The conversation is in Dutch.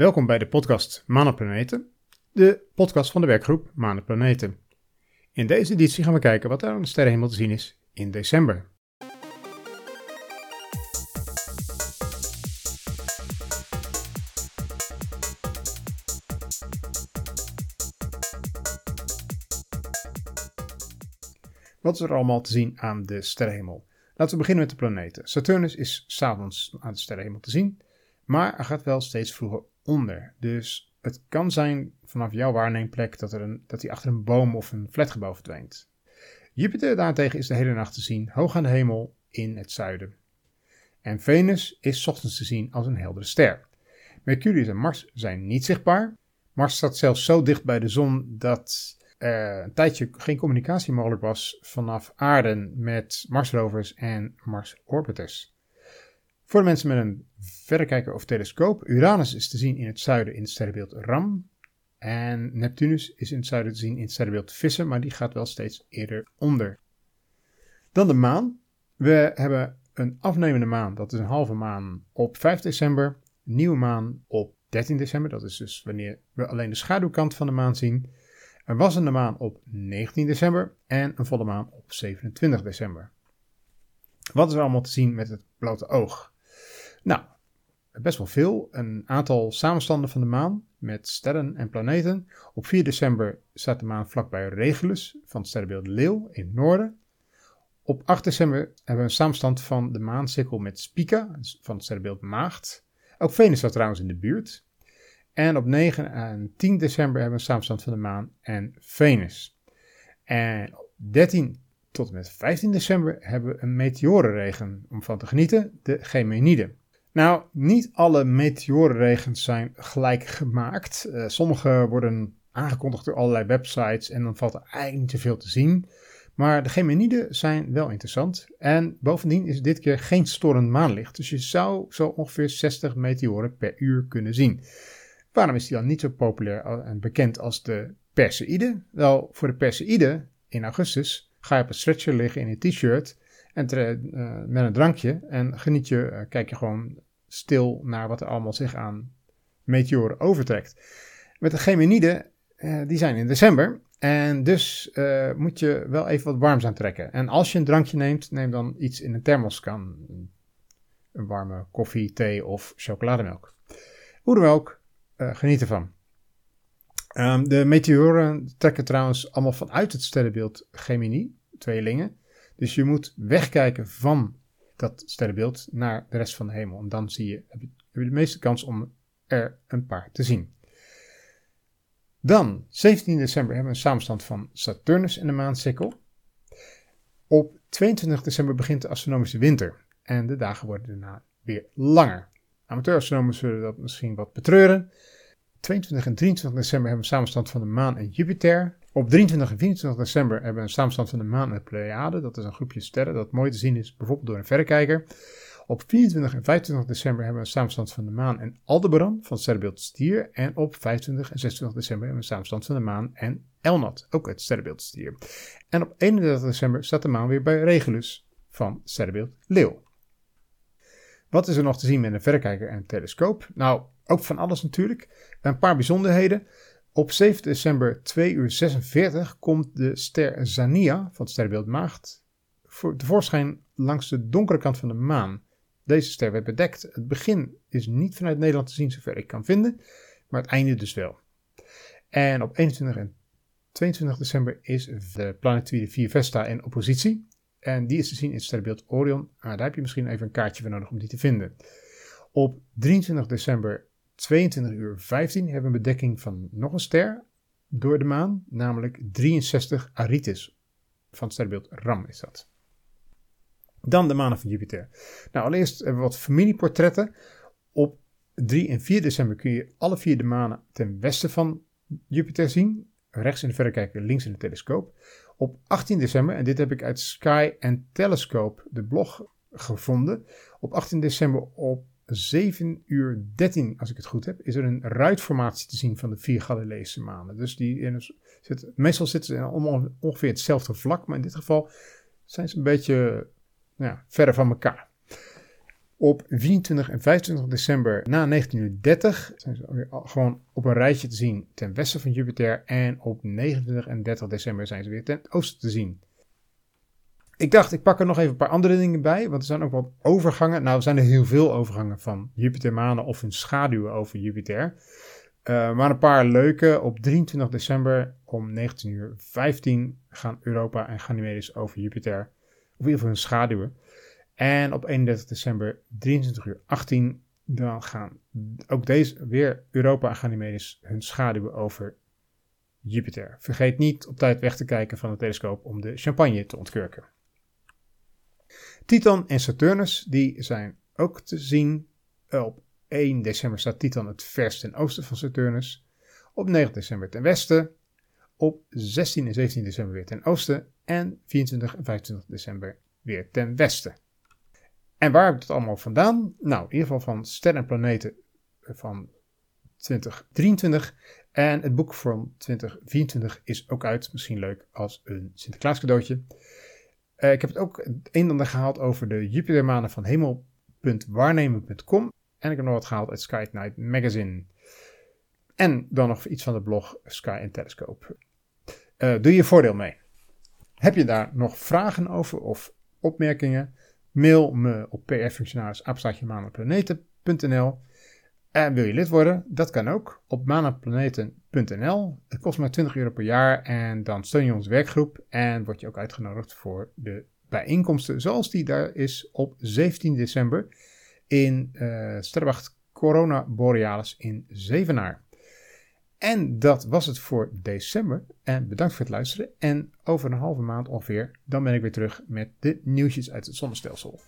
Welkom bij de podcast Planeten, de podcast van de werkgroep Planeten. In deze editie gaan we kijken wat er aan de sterrenhemel te zien is in december. Wat is er allemaal te zien aan de sterrenhemel? Laten we beginnen met de planeten. Saturnus is s'avonds aan de sterrenhemel te zien, maar hij gaat wel steeds vroeger onder. Dus het kan zijn vanaf jouw waarneemplek dat, er een, dat hij achter een boom of een flatgebouw verdwijnt. Jupiter daarentegen is de hele nacht te zien, hoog aan de hemel in het zuiden. En Venus is ochtends te zien als een heldere ster. Mercurius en Mars zijn niet zichtbaar. Mars staat zelfs zo dicht bij de zon dat uh, een tijdje geen communicatie mogelijk was vanaf aarde met Marsrovers en Mars-orbiters. Voor de mensen met een verrekijker of telescoop, Uranus is te zien in het zuiden in het sterrenbeeld Ram. En Neptunus is in het zuiden te zien in het sterrenbeeld Vissen, maar die gaat wel steeds eerder onder. Dan de maan. We hebben een afnemende maan, dat is een halve maan op 5 december. Nieuwe maan op 13 december, dat is dus wanneer we alleen de schaduwkant van de maan zien. Er was een maan op 19 december en een volle maan op 27 december. Wat is er allemaal te zien met het blote oog? Nou, best wel veel. Een aantal samenstanden van de maan met sterren en planeten. Op 4 december staat de maan vlakbij Regulus van het sterrenbeeld Leeuw in het noorden. Op 8 december hebben we een samenstand van de maancirkel met Spica van het sterrenbeeld Maagd. Ook Venus staat trouwens in de buurt. En op 9 en 10 december hebben we een samenstand van de maan en Venus. En op 13 tot en met 15 december hebben we een meteorenregen om van te genieten, de Gemenide. Nou, niet alle meteorenregens zijn gelijk gemaakt. Uh, sommige worden aangekondigd door allerlei websites en dan valt er eigenlijk niet zoveel te zien. Maar de Gemeniden zijn wel interessant. En bovendien is dit keer geen storend maanlicht. Dus je zou zo ongeveer 60 meteoren per uur kunnen zien. Waarom is die dan niet zo populair en bekend als de Perseïde? Wel, voor de Perseïde in augustus ga je op een stretcher liggen in een t-shirt en uh, met een drankje en geniet je, uh, kijk je gewoon stil naar wat er allemaal zich aan meteoren overtrekt. Met de Gemenide, uh, die zijn in december en dus moet je wel even wat warms aantrekken. En als je een drankje neemt, neem dan iets in een thermoskan. Een warme koffie, thee of chocolademelk. Hoe dan ook, geniet ervan. Um, de meteoren trekken trouwens allemaal vanuit het sterrenbeeld Gemini, tweelingen. Dus je moet wegkijken van dat sterrenbeeld naar de rest van de hemel. En dan zie je, heb je, de meeste kans om er een paar te zien. Dan, 17 december, hebben we een samenstand van Saturnus en de maansikkel. Op 22 december begint de astronomische winter. En de dagen worden daarna weer langer. Amateurastronomen zullen dat misschien wat betreuren. 22 en 23 december hebben we een samenstand van de maan en Jupiter. Op 23 en 24 december hebben we een samenstand van de maan en de Pleiade. Dat is een groepje sterren dat mooi te zien is, bijvoorbeeld door een verrekijker. Op 24 en 25 december hebben we een samenstand van de maan en Aldebaran van sterrenbeeld Stier. En op 25 en 26 december hebben we een samenstand van de maan en Elnat, ook het sterrenbeeld Stier. En op 31 december staat de maan weer bij Regulus van sterrenbeeld Leeuw. Wat is er nog te zien met een verrekijker en een telescoop? Nou, ook van alles natuurlijk. Een paar bijzonderheden. Op 7 december 2 uur 46 komt de ster Zania van het sterrenbeeld Maagd voor tevoorschijn langs de donkere kant van de maan. Deze ster werd bedekt. Het begin is niet vanuit Nederland te zien, zover ik kan vinden, maar het einde dus wel. En op 21 en 22 december is de planetoïde 4 Vesta in oppositie. En die is te zien in het sterrenbeeld Orion. Ah, daar heb je misschien even een kaartje voor nodig om die te vinden. Op 23 december 22 uur 15 hebben we een bedekking van nog een ster door de maan, namelijk 63 Aritis. Van het sterrenbeeld Ram is dat. Dan de manen van Jupiter. Nou, allereerst hebben we wat familieportretten. Op 3 en 4 december kun je alle vier de manen ten westen van Jupiter zien. Rechts in de verrekijker, links in de telescoop. Op 18 december, en dit heb ik uit Sky and Telescope, de blog, gevonden. Op 18 december op 7 uur 13, als ik het goed heb, is er een ruitformatie te zien van de vier Galileese manen. Dus die in, meestal zitten ze ongeveer hetzelfde vlak, maar in dit geval zijn ze een beetje nou ja, verder van elkaar. Op 24 en 25 december na 1930 zijn ze weer gewoon op een rijtje te zien ten westen van Jupiter. En op 29 en 30 december zijn ze weer ten oosten te zien. Ik dacht, ik pak er nog even een paar andere dingen bij, want er zijn ook wat overgangen. Nou, er zijn er heel veel overgangen van Jupitermanen of hun schaduwen over Jupiter. Maar een paar leuke. Op 23 december om 19.15 uur gaan Europa en Ganymedes over Jupiter. Of in ieder geval hun schaduwen. En op 31 december 23 uur 18 dan gaan ook deze weer Europa en Ganymedes hun schaduwen over Jupiter. Vergeet niet op tijd weg te kijken van de telescoop om de champagne te ontkurken. Titan en Saturnus die zijn ook te zien. Op 1 december staat Titan het verst ten oosten van Saturnus. Op 9 december ten westen. Op 16 en 17 december weer ten oosten. En 24 en 25 december weer ten westen. En waar heb ik het allemaal vandaan? Nou, in ieder geval van Sterren en Planeten van 2023. En het boek van 2024 is ook uit. Misschien leuk als een Sinterklaas cadeautje. Uh, ik heb het ook een en ander gehaald over de Jupitermanen van hemel.waarnemen.com. En ik heb nog wat gehaald uit Sky Night Magazine. En dan nog iets van de blog Sky and Telescope. Uh, doe je voordeel mee. Heb je daar nog vragen over of opmerkingen? Mail me op prfunctionaris.manaplaneten.nl En wil je lid worden? Dat kan ook op manaplaneten.nl. Het kost maar 20 euro per jaar en dan steun je onze werkgroep en word je ook uitgenodigd voor de bijeenkomsten zoals die daar is op 17 december in uh, Sterrenwacht Corona Borealis in Zevenaar. En dat was het voor december. En bedankt voor het luisteren. En over een halve maand ongeveer, dan ben ik weer terug met de nieuwtjes uit het zonnestelsel.